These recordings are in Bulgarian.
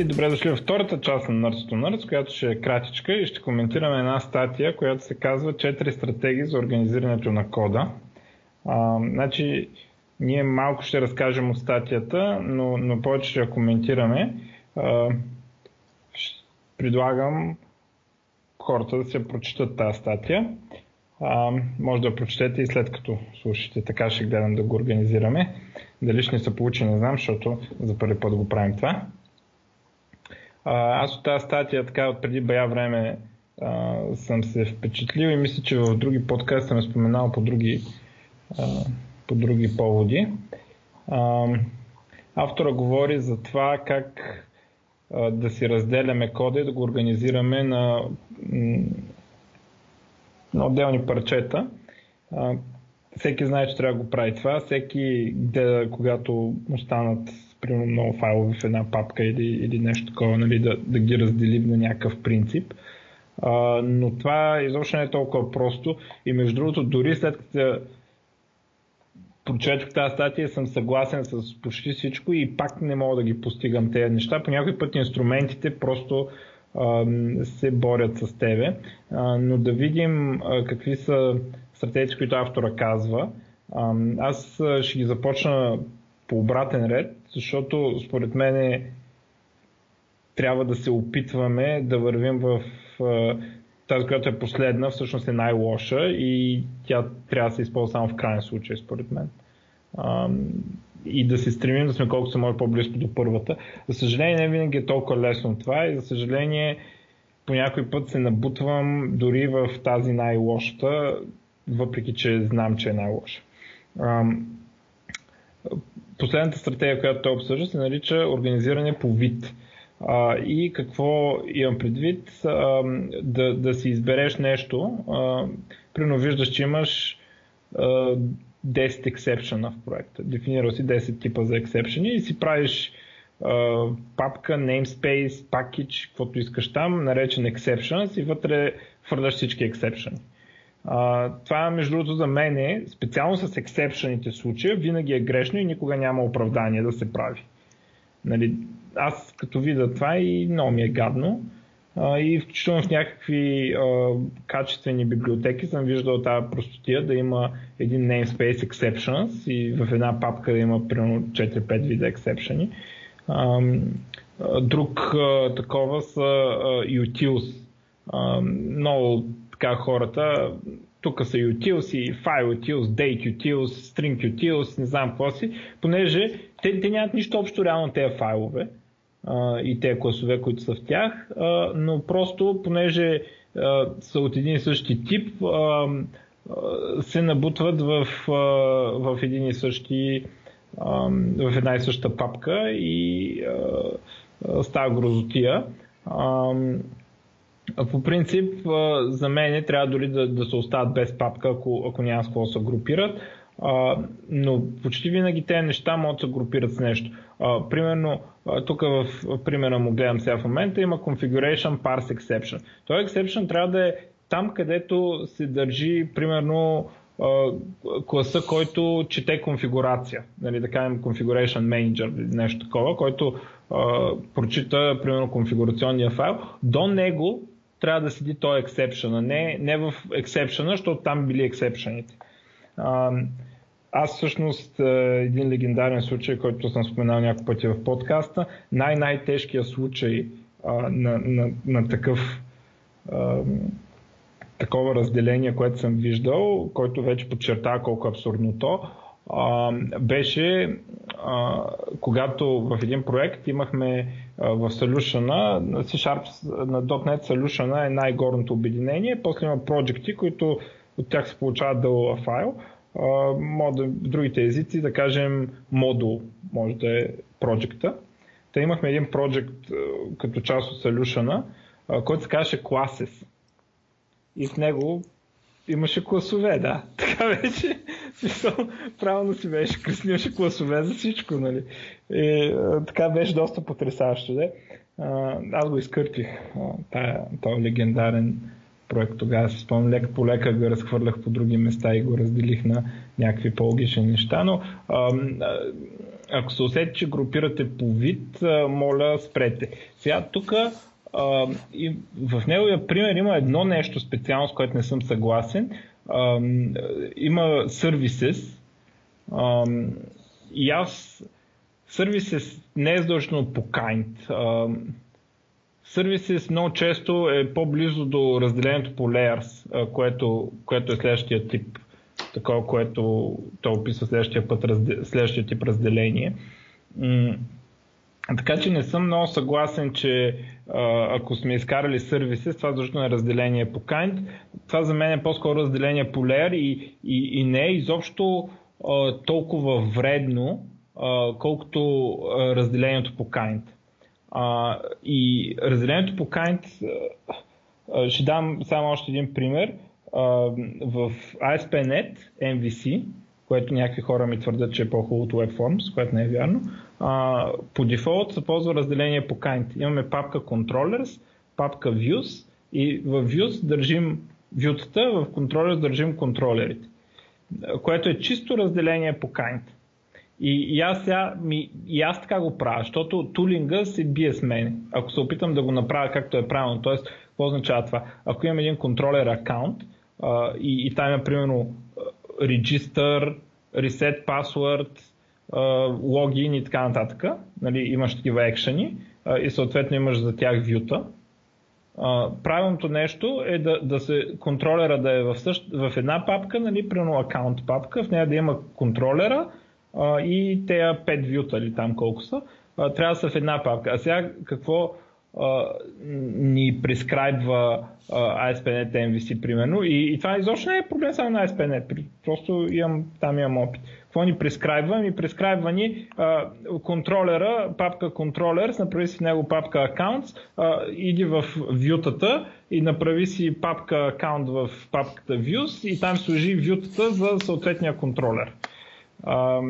И добре дошли във втората част на Nerds to Nerds, която ще е кратичка и ще коментираме една статия, която се казва 4 стратегии за организирането на кода. А, значи, ние малко ще разкажем от статията, но, но повече ще я коментираме. А, предлагам хората да се прочитат тази статия. А, може да я прочетете и след като слушате, така ще гледам да го организираме. Дали ще ни се получи, не знам, защото за първи път го правим това. Аз от тази статия, така от преди бая време, а, съм се впечатлил и мисля, че в други подкасти съм споменал по други, а, по други поводи. А, автора говори за това как а, да си разделяме кода и да го организираме на, на отделни парчета. А, всеки знае, че трябва да го прави това. Всеки, гледа, когато останат примерно много файлове в една папка или, или нещо такова, нали, да, да ги разделим на някакъв принцип. А, но това изобщо не е толкова просто и между другото, дори след като прочетох тази статия, съм съгласен с почти всичко и пак не мога да ги постигам тези неща. По някой път инструментите просто а, се борят с тебе. А, но да видим а, какви са стратегии, които автора казва. Аз ще ги започна по обратен ред, защото според мен трябва да се опитваме да вървим в тази, която е последна, всъщност е най-лоша и тя трябва да се използва само в крайен случай, според мен. И да се стремим да сме колкото се може по-близко до първата. За съжаление, не винаги е толкова лесно това и за съжаление по някой път се набутвам дори в тази най-лошата, въпреки че знам, че е най-лоша. Последната стратегия, която той обсъжда, се нарича организиране по вид. А, и какво имам предвид? А, да, да си избереш нещо. Примерно виждаш, че имаш а, 10 ексепшена в проекта. Дефинирал си 10 типа за ексепшени и си правиш а, папка, namespace, package, каквото искаш там, наречен exceptions и вътре хвърляш всички exceptions. А, това, между другото, за мен е, специално с ексепшените случаи, винаги е грешно и никога няма оправдание да се прави. Нали, аз като видя това и много ми е гадно. А, и включително в някакви а, качествени библиотеки съм виждал тази простотия да има един namespace exceptions и в една папка да има примерно 4-5 вида exception. А, друг а, такова са а, utils. А, много така хората, тук са utils и file utils, date utils, string utils, не знам какво си, понеже те, те нямат нищо общо реално тези файлове а, и тези класове, които са в тях, а, но просто понеже а, са от един и същи тип, а, се набутват в, в един и същи в една и съща папка и става грозотия. По принцип, за мен трябва дори да, да се остават без папка, ако, ако няма с какво да се групират. Но почти винаги тези неща могат да се групират с нещо. Примерно, тук в примера му гледам сега в момента, има configuration parse exception. Той exception трябва да е там, където се държи, примерно, класа, който чете конфигурация, нали, да кажем configuration manager или нещо такова, който а, прочита, примерно, конфигурационния файл, до него трябва да седи той exception, а не, не в exception, защото там били ексепшените. Аз всъщност един легендарен случай, който съм споменал няколко пъти в подкаста, най-най-тежкият случай а, на, на, на такъв а, такова разделение, което съм виждал, който вече подчертава колко е абсурдно то, а, беше когато в един проект имахме в Solution, на C-Sharp на .NET Solution е най-горното обединение, после има проекти, които от тях се получават дълъг файл. В другите езици, да кажем модул, може да е проекта. Та имахме един проект като част от Solution, който се казваше Classes. И в него имаше класове, да. Така. Смисъл, правилно си беше. Крис имаше класове за всичко, нали. И, така беше доста потрясаващо, да. аз го изкърпих, този легендарен проект тогава си спомням, лека по лека го разхвърлях по други места и го разделих на някакви по-логични неща, но ако се усети, че групирате по вид, моля спрете. Сега тук в неговия пример има едно нещо специално, с което не съм съгласен. Има services и аз services не е задължително по kind. Services много често е по-близо до разделението по layers, което, което е следващия тип такова, което той описва следващия, път, следващия тип разделение. Така че не съм много съгласен, че ако сме изкарали сервиси, това защото е разделение по kind. Това за мен е по-скоро разделение по layer и, и, и не е изобщо а, толкова вредно, а, колкото а, разделението по kind. А, и разделението по kind, а, ще дам само още един пример в ASP.NET MVC, което някакви хора ми твърдят, че е по-хубаво от WebForms, което не е вярно, по дефолт се ползва разделение по kind. Имаме папка Controllers, папка Views и в Views държим вютата, в Controllers държим контролерите, което е чисто разделение по kind. И, и, аз сега, ми, и аз така го правя, защото тулинга се бие с мен. Ако се опитам да го направя както е правилно, т.е. какво означава това? Ако имам един контролер аккаунт, а, и, и там има примерно register, reset password, логин и така нататък. Нали, имаш такива екшени и съответно имаш за тях вюта. правилното нещо е да, да се контролера да е в, същ, в една папка, нали, примерно аккаунт папка, в нея да има контролера а, и тези 5 вюта или там колко са, а, трябва да са в една папка. А сега какво ни прескрайбва ASP.NET MVC, примерно. И, и това изобщо не е проблем само на ASP.NET. Просто имам, там имам опит. Какво ни прескрайбва? Ми прескрайбва ни а, контролера, папка контролер, направи си в него папка accounts, а, иди в вютата и направи си папка аккаунт в папката views и там служи вютата за съответния контролер. А,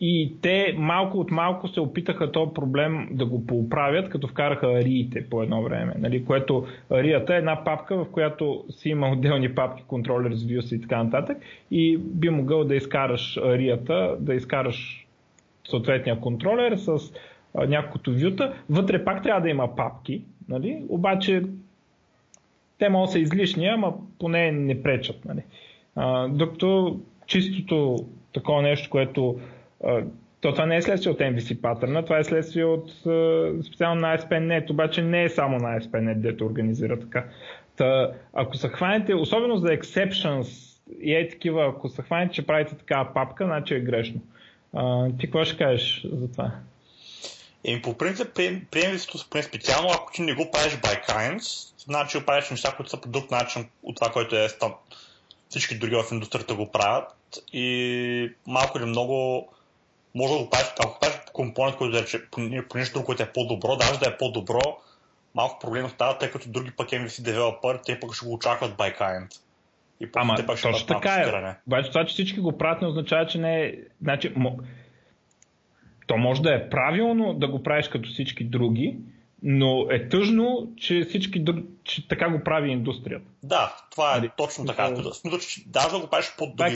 и те малко от малко се опитаха този проблем да го поуправят, като вкараха ариите по едно време. Нали? Което арията е една папка, в която си има отделни папки, контролер с views и така нататък. И би могъл да изкараш арията, да изкараш съответния контролер с няколкото вюта. Вътре пак трябва да има папки, нали? обаче те могат да са излишни, ама поне не пречат. Нали? А, докато чистото такова нещо, което то това не е следствие от MVC патърна, това е следствие от специално на ASP.NET, обаче не е само на ASP.NET, дето организира така. Та, ако се хванете, особено за exceptions и е такива, ако се хванете, че правите такава папка, значи е грешно. А, ти какво ще кажеш за това? Еми, по принцип, поне специално, ако ти не го правиш by kinds, значи правиш неща, които са по друг начин от това, което е всички други в индустрията го правят и малко или много може да го правиш, ако правиш компонент, който да рече по, нещо друго, което е по-добро, даже да е по-добро, малко проблем става, тъй като други пък MVC девелопър, те пък ще го очакват by kind. И Ама, те пък ще точно така е. Обаче това, че всички го правят, не означава, че не е... Значи, мо... То може да е правилно да го правиш като всички други, но е тъжно, че всички че така го прави индустрията. Да, това е нали? точно така. Смисъл, че даже да го правиш по, е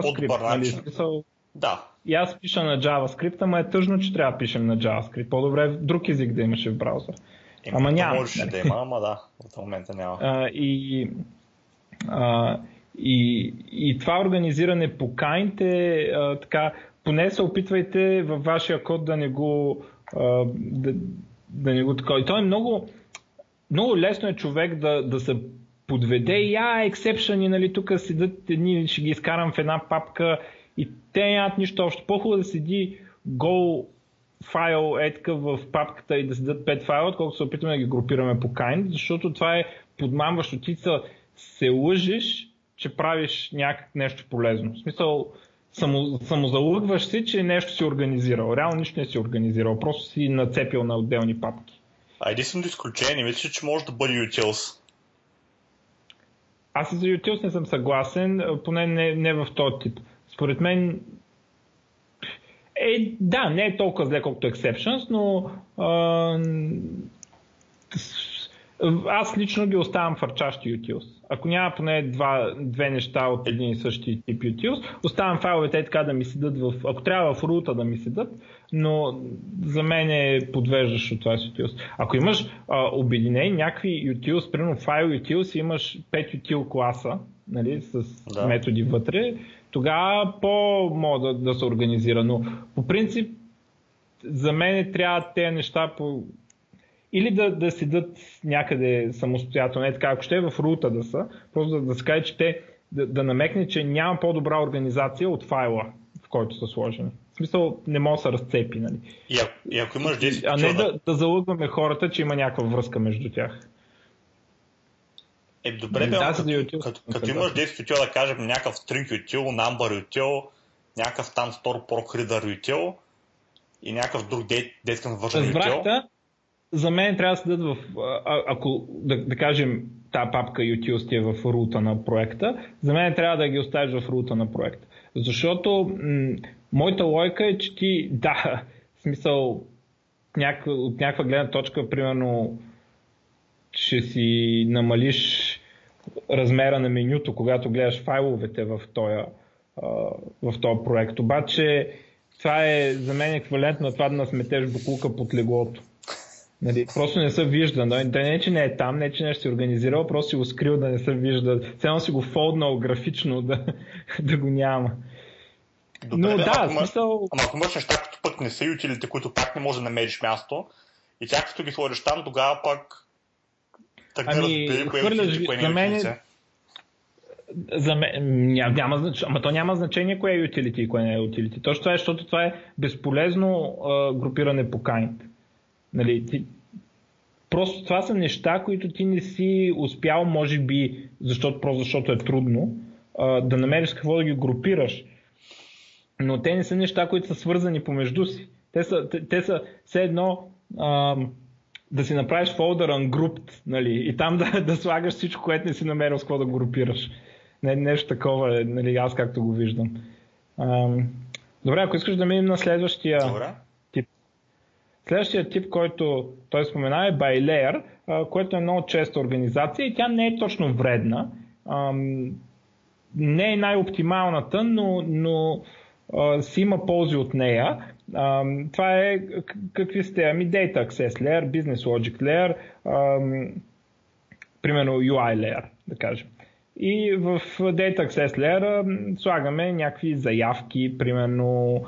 по-добър нали? начин. Смисъл, да. И аз пиша на JavaScript, ама е тъжно, че трябва да пишем на JavaScript. По-добре друг език да имаше в браузър. Е, ама няма. Можеше да има, ама да, в момента няма. А, и, а, и, и това организиране по Kind е а, така, поне се опитвайте във вашия код да не го а, да, да не го такова. И то е много, много лесно е човек да, да се подведе и а, ексепшъни, нали, тук седат едни, ще ги изкарам в една папка те нямат нищо общо. По-хубаво да седи Go файл етка в папката и да седат 5 файла, отколкото се опитваме да ги групираме по kind, защото това е подмамващо. Ти се лъжиш, че правиш някак нещо полезно. В смисъл, само, самозалъгваш си, че нещо си организирал. Реално нищо не си организирал, просто си нацепил на отделни папки. А единственото изключение, мисля, че може да бъде utils. Аз и за utils не съм съгласен, поне не, не в този тип. Според мен е, да, не е толкова зле колкото Exceptions, но а, Аз лично ги оставям в арчащи utils. Ако няма поне два, две неща от един и същи тип utils, оставям файловете така да ми седат в... Ако трябва в рута да ми седат, но за мен е подвеждащо това с utils. Ако имаш а, обединени някакви utils, примерно файл utils, имаш 5 util класа, нали, с да. методи вътре, тогава по-мога да, да се организира. Но по принцип за мен трябва тези неща по или да, да седат някъде самостоятелно, не така, ако ще е в рута да са, просто да, да се каже, че те да, да намекне, че няма по-добра организация от файла, в който са сложени. В смисъл, не може да се разцепи, нали? И, и ако имаш 10 А не да, да залъгваме хората, че има някаква връзка между тях. Е, добре, бе, като, като, като, като имаш 10 утил, да кажем, някакъв string утил, number утил, някакъв там store proc reader утил и някакъв друг детскан вържен утил за мен трябва да седат в, а, ако да, да кажем тази папка utils ти е в рута на проекта, за мен трябва да ги оставиш в рута на проекта. Защото м- моята лойка е, че ти, да, в смисъл, някаква, от някаква гледна точка, примерно, ще си намалиш размера на менюто, когато гледаш файловете в този, в този проект. Обаче, това е за мен еквивалент на това да насметеш буклука под леглото. Нали, просто не се вижда. Да, не, че не е там, не, че нещо си организирал, просто си го скрил да не се вижда. Цяло си го фолднал графично да, да го няма. Добре, Но да, ако смисъл... Ама ако имаш неща, като пък не са ютилите, които пак не може да намериш място, и тях като ги сложиш там, тогава пък так ами, е не е мен... За мен, няма, няма значение, ама то няма значение кое е utility и кое не е utility. Точно това е, защото това е безполезно а, групиране по kind. Нали, ти, просто това са неща, които ти не си успял, може би, защото, просто защото е трудно, а, да намериш какво да ги групираш. Но те не са неща, които са свързани помежду си. Те са, те, те са все едно а, да си направиш фолдър ungrouped, нали, и там да, да слагаш всичко, което не си намерил с какво да групираш. Не, нещо такова е, нали, аз както го виждам. А, добре, ако искаш да минем на следващия. Добре. Следващия тип, който той спомена е Байлеер, което е много честа организация и тя не е точно вредна. Не е най-оптималната, но, но си има ползи от нея. Това е какви сте? Ами Data Access Layer, Business Logic Layer, примерно UI Layer, да кажем. И в Data Access Layer слагаме някакви заявки, примерно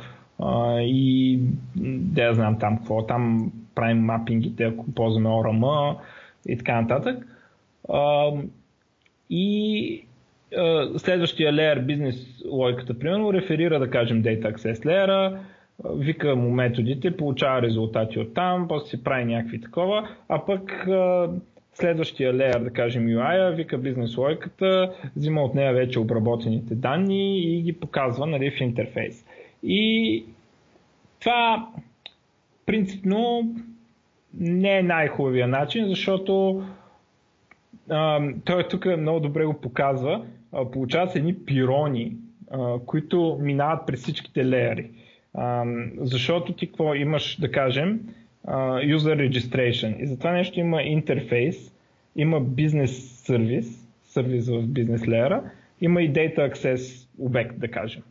и да я знам там какво, там правим мапингите, ако ползваме ORM и така нататък. А, и а, следващия леер, бизнес логиката, примерно, реферира, да кажем, Data Access Layer, вика му методите, получава резултати от там, после си прави някакви такова, а пък следващия леер, да кажем UI, вика бизнес логиката, взима от нея вече обработените данни и ги показва нали, в интерфейс. И това принципно не е най-хубавия начин, защото а, той тук много добре го показва. Получават се едни пирони, а, които минават през всичките леери. Защото ти какво имаш, да кажем, а, user registration. И за това нещо има интерфейс, има бизнес сервис, сервис в бизнес леера, има и data access обект, да кажем.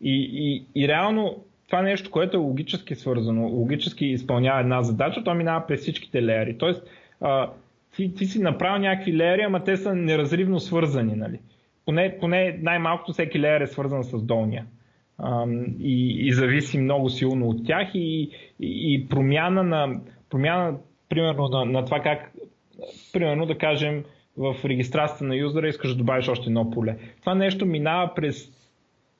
И, и, и реално това нещо, което е логически свързано, логически изпълнява една задача, то минава през всичките леери. Тоест, а, ти, ти си направил някакви леери, ама те са неразривно свързани. Нали? Поне, поне най-малкото всеки леер е свързан с долния. И, и зависи много силно от тях и, и, промяна на, промяна, примерно, на, на това как, примерно да кажем, в регистрацията на юзера искаш да добавиш още едно поле. Това нещо минава през,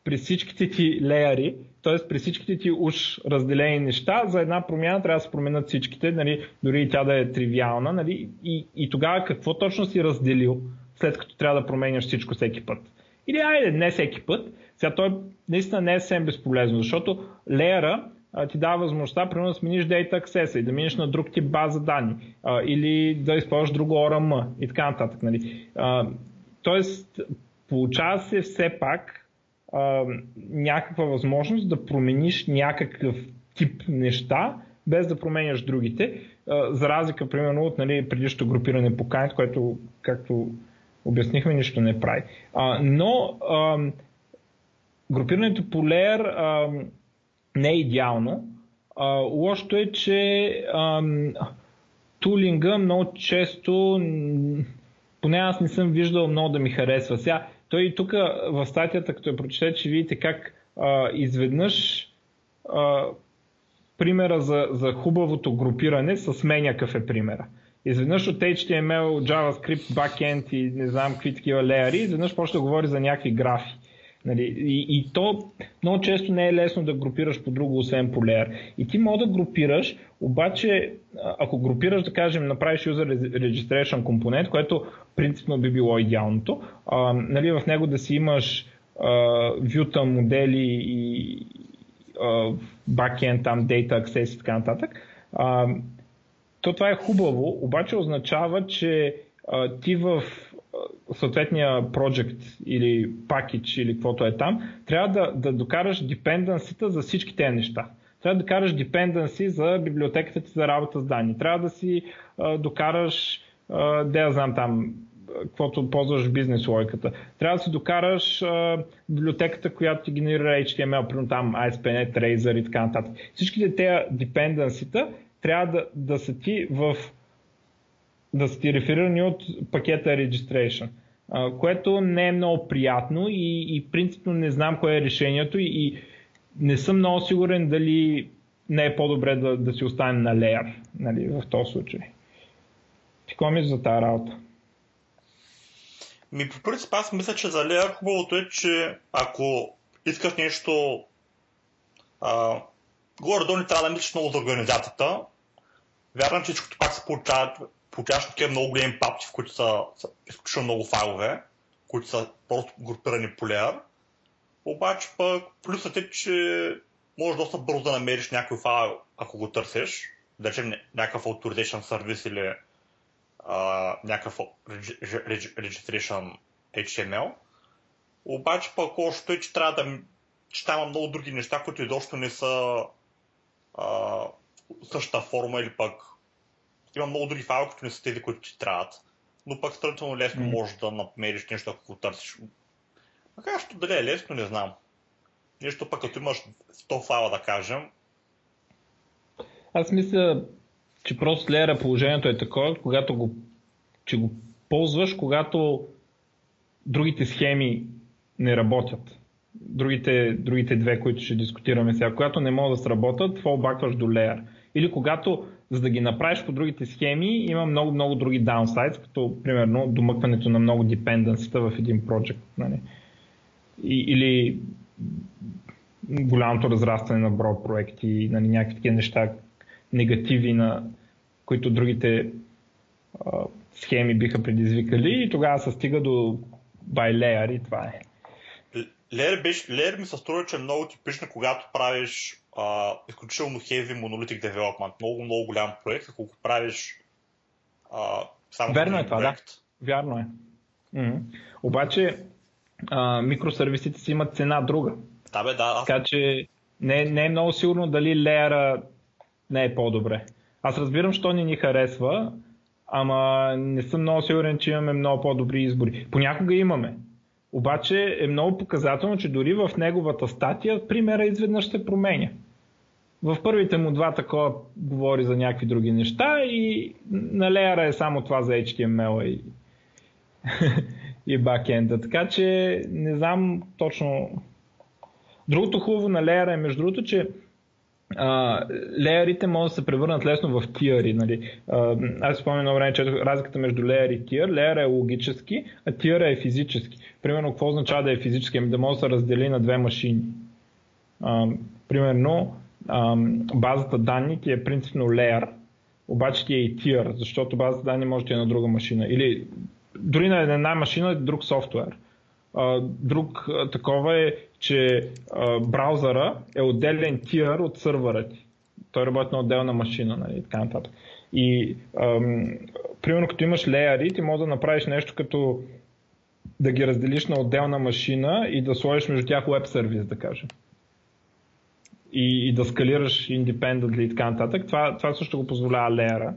през всичките ти леери т.е. при всичките ти уж разделени неща, за една промяна трябва да се променят всичките, нали, дори и тя да е тривиална. Нали, и, и тогава какво точно си разделил, след като трябва да променяш всичко всеки път? Или айде, не всеки път. Сега той наистина не е съвсем безполезно, защото леера ти дава възможността, примерно да смениш Data Access и да минеш на друг тип база данни а, или да използваш друго ORM и така нататък. Нали. А, тоест, получава се все пак а, някаква възможност да промениш някакъв тип неща без да променяш другите, за разлика, примерно, от нали, предишното групиране по kind, което, както обяснихме, нищо не прави. А, но а, групирането по а, не е идеално. А, лошото е, че а, тулинга много често, поне аз не съм виждал много да ми харесва. Сега, той и тук в статията, като я прочете, че видите как а, изведнъж а, примера за, за хубавото групиране се сменя е примера. Изведнъж от HTML, JavaScript, backend и не знам какви такива леяри, изведнъж почва да говори за някакви графи. Нали? И, и то много често не е лесно да групираш по друго, освен по леер. И ти може да групираш, обаче ако групираш, да кажем, направиш user registration компонент, което принципно би било идеалното, а, нали, в него да си имаш вюта, модели и бакенд, там data access и така нататък, а, то това е хубаво, обаче означава, че а, ти в съответния project или package или каквото е там, трябва да, да докараш dependency за всички тези неща. Трябва да докараш dependency за библиотеката ти за работа с данни. Трябва да си а, докараш, а, да я знам там, каквото ползваш в бизнес логиката. Трябва да си докараш а, библиотеката, която ти генерира HTML, примерно там ASP.NET, Razor и така нататък. Всичките тези dependency трябва да, да са ти в да са ти реферирани от пакета Registration, което не е много приятно и, и принципно не знам кое е решението и, и не съм много сигурен дали не е по-добре да, да си остане на леер нали, в този случай. Ти какво мислиш за тази работа? Ми, по принцип, аз мисля, че за леер хубавото е, че ако искаш нещо горе-долу не трябва да мислиш много за организацията. Вярвам, че всичкото пак се получават получаваш такива много големи папки, в които са, са изключително много файлове, които са просто групирани по леер. Обаче пък плюсът е, че можеш доста бързо да намериш някой файл, ако го търсиш. Да речем някакъв authorization сервис или а, някакъв registration HTML. Обаче пък още е, че трябва да че там има много други неща, които изобщо не са а, същата форма или пък има много други файлове, които не са тези, които ти трябват. Но пък сравнително лесно mm. можеш да намериш нещо, ако го търсиш. Макар що дали е лесно, не знам. Нещо пък като имаш 100 файла, да кажем. Аз мисля, че просто слеера положението е такова, когато го, че го ползваш, когато другите схеми не работят. Другите, другите две, които ще дискутираме сега. Когато не могат да сработят, фолбакваш до леер. Или когато за да ги направиш по другите схеми, има много, много други downsides, като примерно домъкването на много dependency в един project. Нали? И, или голямото разрастване на бро проекти, нали, някакви такива неща, негативи, на които другите а, схеми биха предизвикали и тогава се стига до by layer и това е. Layer, беше, layer ми се струва, че е много типично, когато правиш а, изключително heavy monolithic development, много, много голям проект, ако го правиш а, само Верно е това, проект. да. Вярно е. Mm-hmm. Обаче а, микросервисите си имат цена друга. Да, бе, да. Аз... Така че не, не е много сигурно дали леера не е по-добре. Аз разбирам, що не ни харесва, ама не съм много сигурен, че имаме много по-добри избори. Понякога имаме. Обаче е много показателно, че дори в неговата статия примера изведнъж се променя. В първите му два такова говори за някакви други неща и на леера е само това за HTML и, и бакенда. Така че не знам точно. Другото хубаво на леера е между другото, че а, леерите могат да се превърнат лесно в тиари. Нали? А, аз спомням много време, че разликата между леер и тиар. Леер е логически, а тиар е физически. Примерно, какво означава да е физически? Ами да може да се раздели на две машини. А, примерно, а, базата данни ти е принципно леер, обаче ти е и тиар, защото базата данни може да е на друга машина. Или дори на една машина друг софтуер. Друг такова е, че браузъра е отделен тиър от сървъра ти. Той работи на отделна машина, нали, така нататък. И примерно като имаш леяри, ти можеш да направиш нещо като да ги разделиш на отделна машина и да сложиш между тях веб сервис, да кажем. и, и да скалираш independently и така нататък. Това, това също го позволява леера.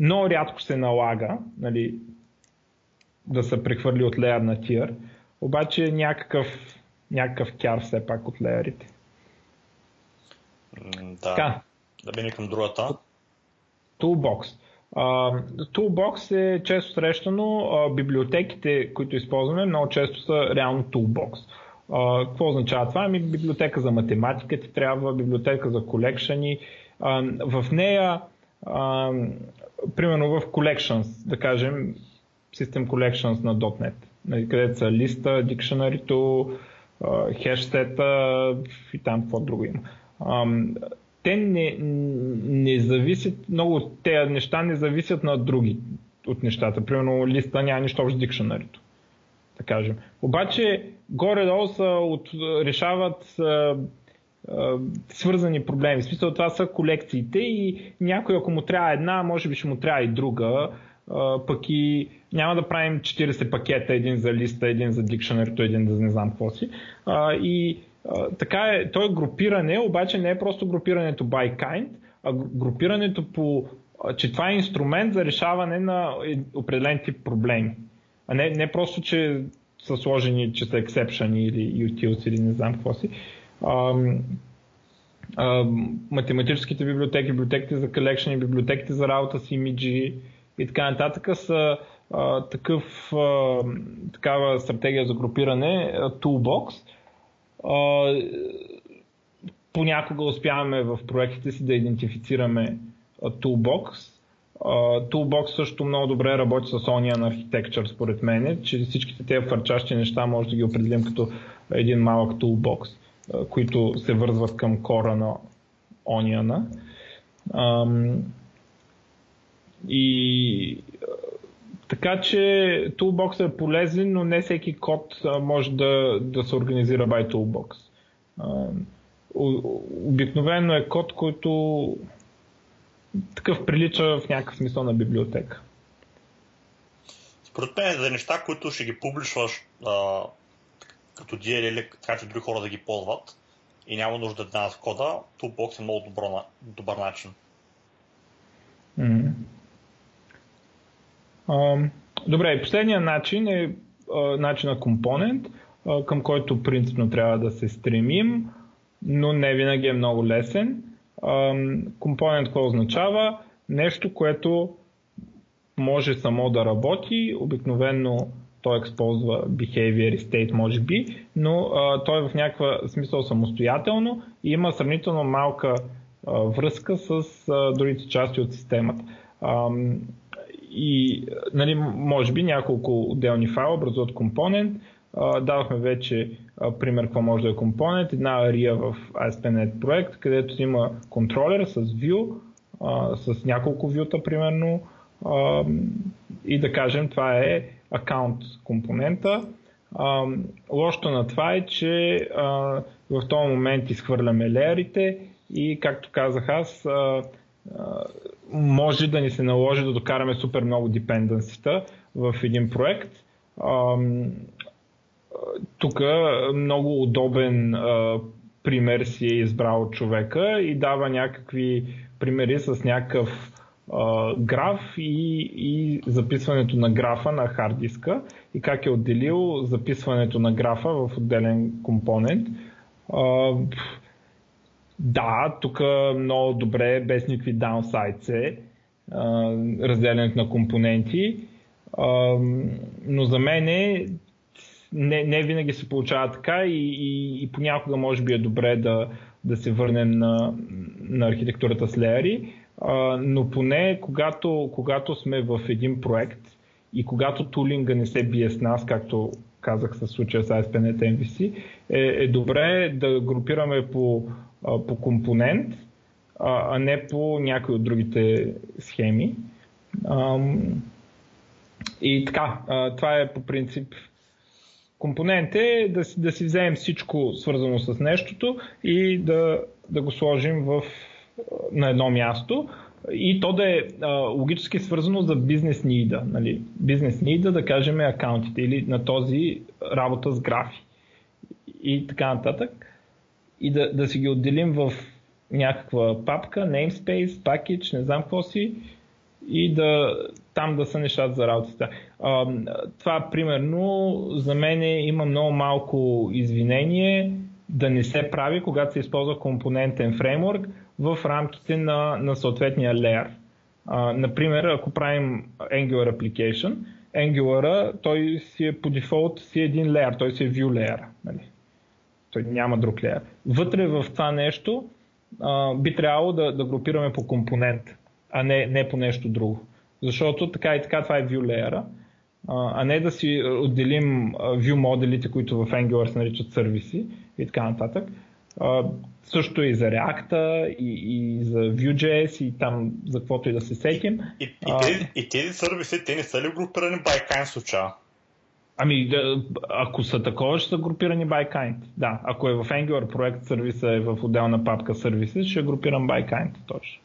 Много рядко се налага нали, да се прехвърли от леер на тир, обаче някакъв, някакъв кяр все пак от леерите. Да. Така. Да минем към другата. Toolbox. Uh, Toolbox е често срещано. Uh, библиотеките, които използваме, много често са реално Toolbox. Uh, какво означава това? Ами библиотека за математика ти трябва, библиотека за колекшени. Uh, в нея, uh, примерно в Collections, да кажем, System Collections на .NET, нали, където са листа, дикшенарито, хештета и там какво друго има. Те не, не зависят, много от тези неща не зависят на други от нещата. Примерно листа няма нищо общо с дикшенарито. Да кажем. Обаче горе-долу са от, решават свързани проблеми. В смисъл това са колекциите и някой ако му трябва една, може би ще му трябва и друга. А, пък и няма да правим 40 пакета, един за листа, един за дикшенерито, един за не знам какво си. А, и така е, то е групиране, обаче не е просто групирането by kind, а групирането по, че това е инструмент за решаване на определен тип проблеми. А не, не просто, че са сложени, че са exception или utils или не знам какво си. А, а, математическите библиотеки, библиотеките за collection, библиотеките за работа с имиджи и така нататък са а, такъв, а, такава стратегия за групиране, toolbox, понякога успяваме в проектите си да идентифицираме Toolbox. Toolbox също много добре работи с Onion Architecture, според мен, че всичките тези фърчащи неща може да ги определим като един малък Toolbox, които се вързват към кора на Onion. И така че Toolbox е полезен, но не всеки код може да, да се организира by Toolbox. Обикновено е код, който такъв прилича в някакъв смисъл на библиотека. Според мен за неща, които ще ги публишваш а, като DLL, така че други хора да ги ползват и няма нужда да дадат кода, Toolbox е много добро, добър начин. Mm-hmm. Добре, и последният начин е начин на компонент, към който принципно трябва да се стремим, но не винаги е много лесен. Компонент какво означава? Нещо, което може само да работи, обикновено той използва behavior и state, може би, но а, той е в някаква смисъл самостоятелно и има сравнително малка а, връзка с а, другите части от системата. А, и нали, може би няколко отделни файла образуват компонент. Давахме вече пример какво може да е компонент. Една ария в ASP.NET проект, където има контролер с view, с няколко вюта примерно и да кажем това е аккаунт компонента. Лошото на това е, че в този момент изхвърляме леерите и както казах аз, може да ни се наложи да докараме супер много депенденсита в един проект. Тук много удобен пример си е избрал човека и дава някакви примери с някакъв граф и, и записването на графа на хард диска и как е отделил записването на графа в отделен компонент. Да, тук много добре, без никакви даунсайдс е разделянето на компоненти, но за мен е, не, не винаги се получава така и, и, и понякога може би е добре да, да се върнем на, на архитектурата с леери, но поне когато, когато сме в един проект и когато тулинга не се бие с нас, както казах с случая с ASP.NET MVC, е, е добре да групираме по по компонент, а, не по някои от другите схеми. И така, това е по принцип компонент е да, да си вземем всичко свързано с нещото и да, да го сложим в, на едно място и то да е а, логически свързано за бизнес нида. Нали? Бизнес нида да кажем акаунтите или на този работа с графи и така нататък. И да, да си ги отделим в някаква папка, namespace, package, не знам какво си и да там да са нещата за работата. А, това примерно за мен има много малко извинение да не се прави, когато се използва компонентен фреймворк в рамките на, на съответния layer. А, например, ако правим Angular Application, Angular, той си е по дефолт си е един layer, той си е view layer. Нали? Той няма друг layer. Вътре в това нещо а, би трябвало да, да групираме по компонент, а не, не по нещо друго. Защото така и така това е view layer, а не да си отделим view моделите, които в Angular се наричат сервиси и така нататък. Също и за React, и, и за Vue.js, и там за каквото и да се сетим. И, и, а, тези, и тези сервиси, те не са ли групирани by kind случая? Ами, да, ако са такова, ще са групирани by kind. Да, ако е в Angular проект сервиса е в отделна папка сервиси, ще е групиран by kind точно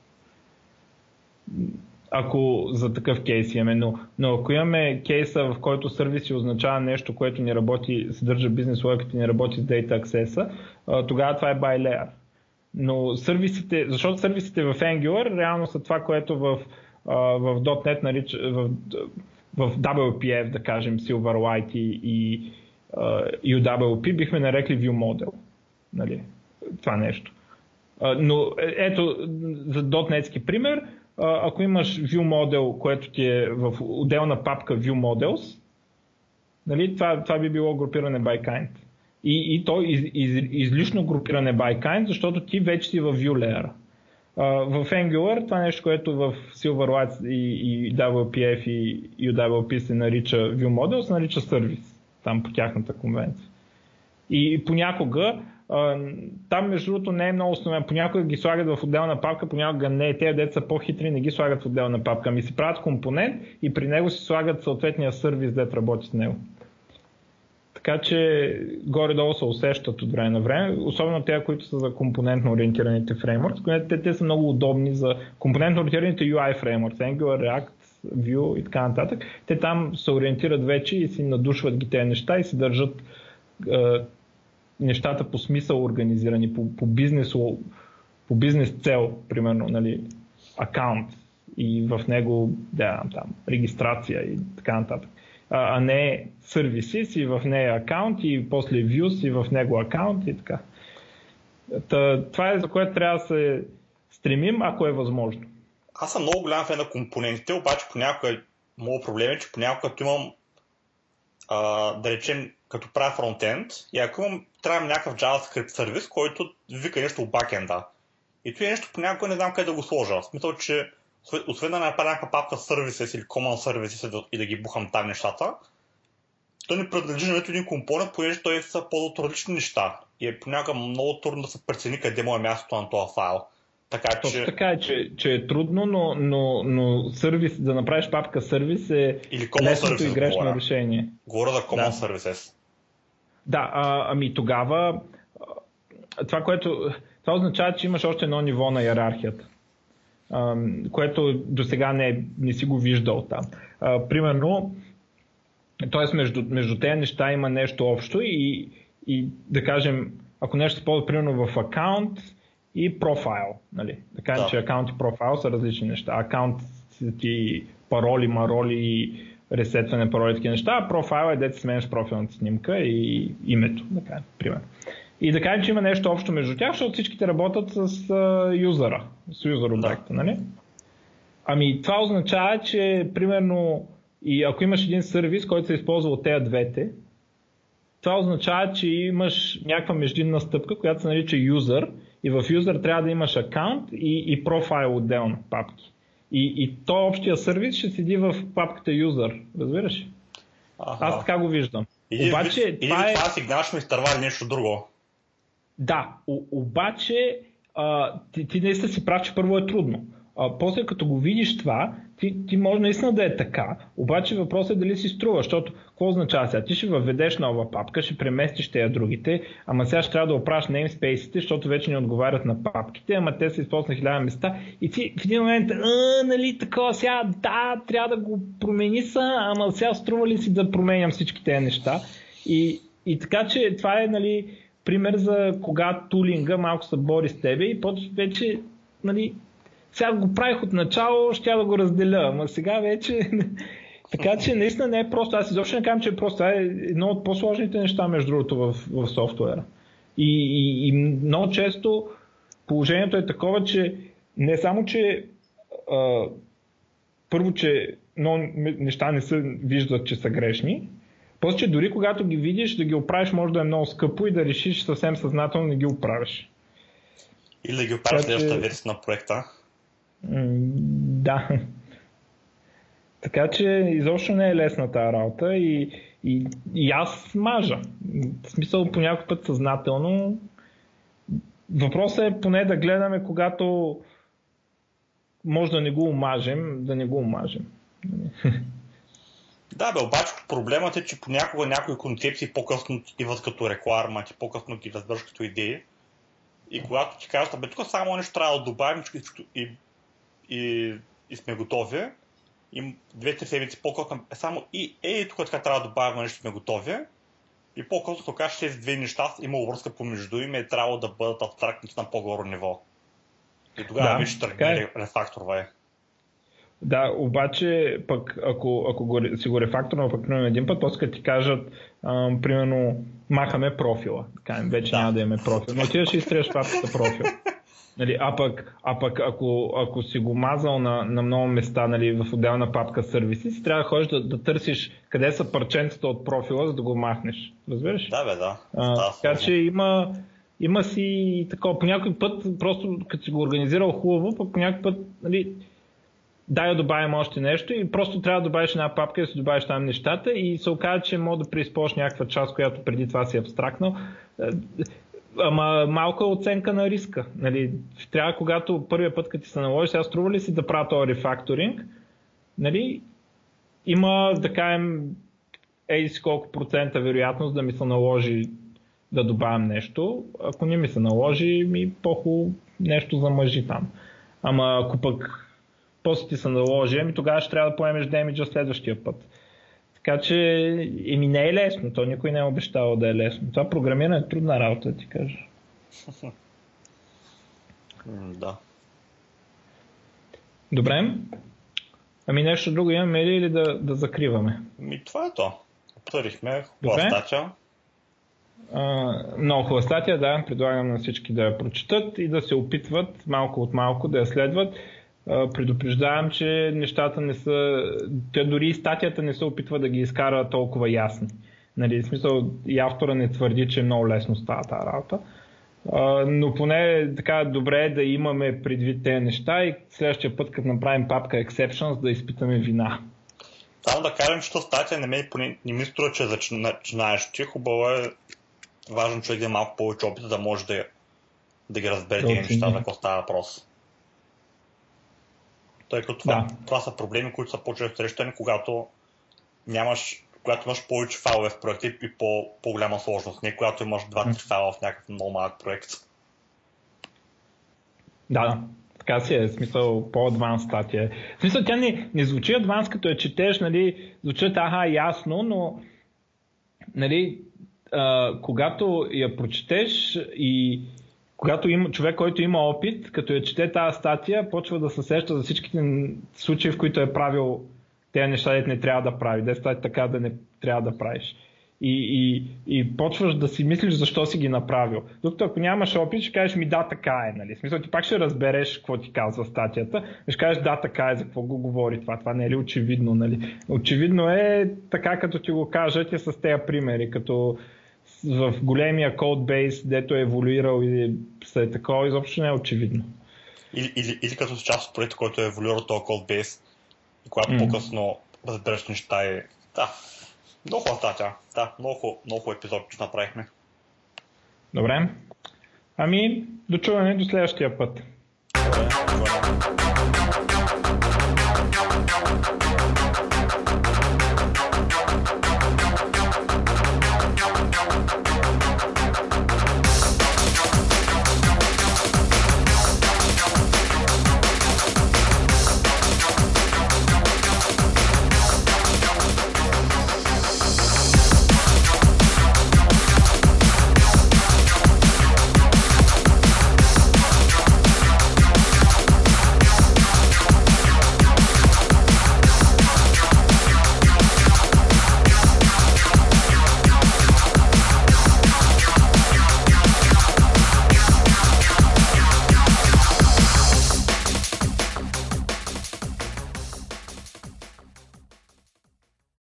ако за такъв кейс имаме. Но, но ако имаме кейса, в който сервиси означава нещо, което ни работи, съдържа бизнес логиката и ни работи с Data Access, тогава това е by layer. Но сервисите, защото сервисите в Angular реално са това, което в, в .NET нарича, в WPF, да кажем, Silverlight и, и UWP бихме нарекли View Model. Нали? Това нещо. Но е, ето, за .NET пример, ако имаш view модел, което ти е в отделна папка view models, нали, това, това би било групиране by kind. И, и то из, из, излишно групиране by kind, защото ти вече си в view layer. В Angular това нещо, което в Silverlight и, и WPF и UWP се нарича view model, се нарича сервис, там по тяхната конвенция. И понякога там, между другото, не е много основен. Понякога ги слагат в отделна папка, понякога не. Те деца по-хитри, не ги слагат в отделна папка. Ами си правят компонент и при него си слагат съответния сервис, дет работи с него. Така че горе-долу се усещат от време на време, особено те, които са за компонентно ориентираните фреймворки, те, те са много удобни за компонентно ориентираните UI фреймворки, Angular, React, Vue и така нататък. Те там се ориентират вече и си надушват ги тези неща и си държат нещата по смисъл организирани, по, по, бизнес, по бизнес цел, примерно, нали, акаунт и в него да, там, регистрация и така нататък. А, не сервиси си в нея акаунт и после views и в него акаунт и така. Та, това е за което трябва да се стремим, ако е възможно. Аз съм много голям фен на компонентите, обаче понякога моят проблем е, че понякога като имам а, да речем като правя фронтенд и ако имам, трябва някакъв JavaScript сервис, който вика нещо в бакенда. И това нещо понякога не знам къде да го сложа. В смисъл, че освен да направя някаква папка services или common services и да ги бухам там нещата, той не принадлежи на един компонент, понеже той са по различни неща. И е понякога много трудно да се прецени къде му е мястото на този файл. Така, Точно че... така е, че, че е трудно, но, но, но сервис, да направиш папка сервис е Или лесното и грешно говоря. решение. Говоря за Common да. Services. Да, а, ами тогава това, което това означава, че имаш още едно ниво на иерархията, което до сега не, не си го виждал там. А, примерно, т.е. Между, между тези неща има нещо общо и, и да кажем, ако нещо се ползва примерно в акаунт и профайл, нали? да кажем, да. че акаунт и профайл са различни неща. Акаунт ти пароли, мароли ресетване, пароли, такива неща, а профайл е дете сменяш профилната снимка и името, да кажем, пример. И да кажем, че има нещо общо между тях, защото всичките работят с uh, юзера, с юзер обекта, да. нали? Ами това означава, че примерно и ако имаш един сервис, който се използва от тези двете, това означава, че имаш някаква междинна стъпка, която се нарича юзер и в юзер трябва да имаш акаунт и, и профайл отделно папки. И, и то общия сервис ще седи в папката user, разбираш? Ага. Аз така го виждам. Или, обаче, или, това е... това сигнал ще ми изтърва нещо друго. Да, о, обаче а, ти, ти наистина си прав, че първо е трудно. А, после като го видиш това, ти, ти може наистина да е така, обаче въпросът е дали си струва, защото какво означава сега? Ти ще въведеш нова папка, ще преместиш тези другите, ама сега ще трябва да оправиш namespace защото вече не отговарят на папките, ама те са използват хиляда места и ти в един момент, а, нали такова сега, да, трябва да го промени са, ама сега струва ли си да променям всички тези неща? И, и така че това е, нали, пример за кога тулинга малко се бори с тебе и почва вече, нали, сега го правих от начало, ще да го разделя, ама сега вече... така че наистина не е просто. Аз изобщо не казвам, че е просто. Това е едно от по-сложните неща, между другото, в, в софтуера. И, и, и много често положението е такова, че не само, че а, първо, че много неща не се виждат, че са грешни, после, дори когато ги видиш, да ги оправиш може да е много скъпо и да решиш съвсем съзнателно да ги оправиш. Или да ги оправиш следващата версия на проекта. Да. Така че изобщо не е лесна тази работа и, и, и аз мажа. В смисъл по някой път съзнателно. Въпросът е поне да гледаме, когато може да не го омажем, да не го омажем. Да, бе, обаче проблемът е, че понякога някои концепции по-късно ти идват като реклама, ти по-късно ги разбираш като идеи. И когато ти кажат, бе, тук само нещо трябва да добавим и, и, и сме готови, и две-три седмици по-късно е само и е, тук така трябва да добавим нещо, сме готови. И по-късно тук че тези две неща има връзка помежду им и е трябвало да бъдат абстрактни на по-горо ниво. И тогава да, виж тръгне е. рефакторва е. Да, обаче пък ако, ако го, си го рефакторно пък примерно един път, после ти кажат, а, примерно, махаме профила. Така, вече да. няма да имаме профил. Но ти ще изтриеш папката профил. Нали, а пък, а пък ако, ако си го мазал на, на много места нали, в отделна папка сервиси, си трябва да ходиш да, да търсиш къде са парченцата от профила, за да го махнеш. Разбираш? Да, бе, да. А, да така че има, има си такова, по някой път, просто като си го организирал хубаво, пък по някой път, нали, дай да добавим още нещо и просто трябва да добавиш една папка и да си добавиш там нещата и се оказа, че мога да преизползваш някаква част, която преди това си абстрактно. Ама малка оценка на риска. Нали, трябва, когато първия път, като ти се наложи, сега струва ли си да правя този рефакторинг, нали, има, да кажем, ей си колко процента вероятност да ми се наложи да добавям нещо. Ако не ми се наложи, ми по-хубаво нещо за мъжи там. Ама ако пък после ти се наложи, ами тогава ще трябва да поемеш демиджа следващия път. Така че еми не е лесно, то никой не е обещавал да е лесно. Това програмиране е трудна работа, да ти кажа. Да. Добре. Ами нещо друго имаме ли или да, да закриваме? Ми това е то. Обсъдихме хубава статия. много хубава статия, да. Предлагам на всички да я прочитат и да се опитват малко от малко да я следват предупреждавам, че нещата не са. Те дори и статията не се опитва да ги изкара толкова ясни. Нали, в смисъл, и автора не твърди, че много лесно става тази работа. но поне така добре е да имаме предвид тези неща и следващия път, като направим папка Exceptions, да изпитаме вина. Само да кажем, че статия не, ме, не ми струва, че начинаеш ти. Хубаво е важно човек да е малко повече опит, да може да, да ги разбере тези неща, за какво става въпрос тъй като това, да. това са проблеми, които са по-често срещани, когато нямаш когато имаш повече файлове в проекта и по, по-голяма сложност, не когато имаш 2-3 файла в някакъв много малък проект. Да. Така си е, смисъл по-адванс статия. В смисъл тя не, не звучи адванс, като я четеш, нали, звучат аха ясно, но нали, а, когато я прочетеш и когато има човек, който има опит, като я чете тази статия, почва да се сеща за всичките случаи, в които е правил тези неща, дете не трябва да прави, де стати така да не трябва да правиш. И, и, и почваш да си мислиш защо си ги направил. Докато ако нямаш опит, ще кажеш ми да, така е. Нали? Смисъл ти пак ще разбереш какво ти казва статията. Ще кажеш да, така е, за какво го говори това. Това не е ли очевидно? Нали? Очевидно е така, като ти го кажат и с тези примери, като в големия кодбейс, дето е еволюирал и се е такова, изобщо не е очевидно. Или, или, или като част от проекта, който е еволюирал този кодбейс, и когато mm. по-късно разбереш неща и... Да, много хубава. Да, много, много епизод, че направихме. Добре. Ами, до чуване до следващия път. Добре, до чуване.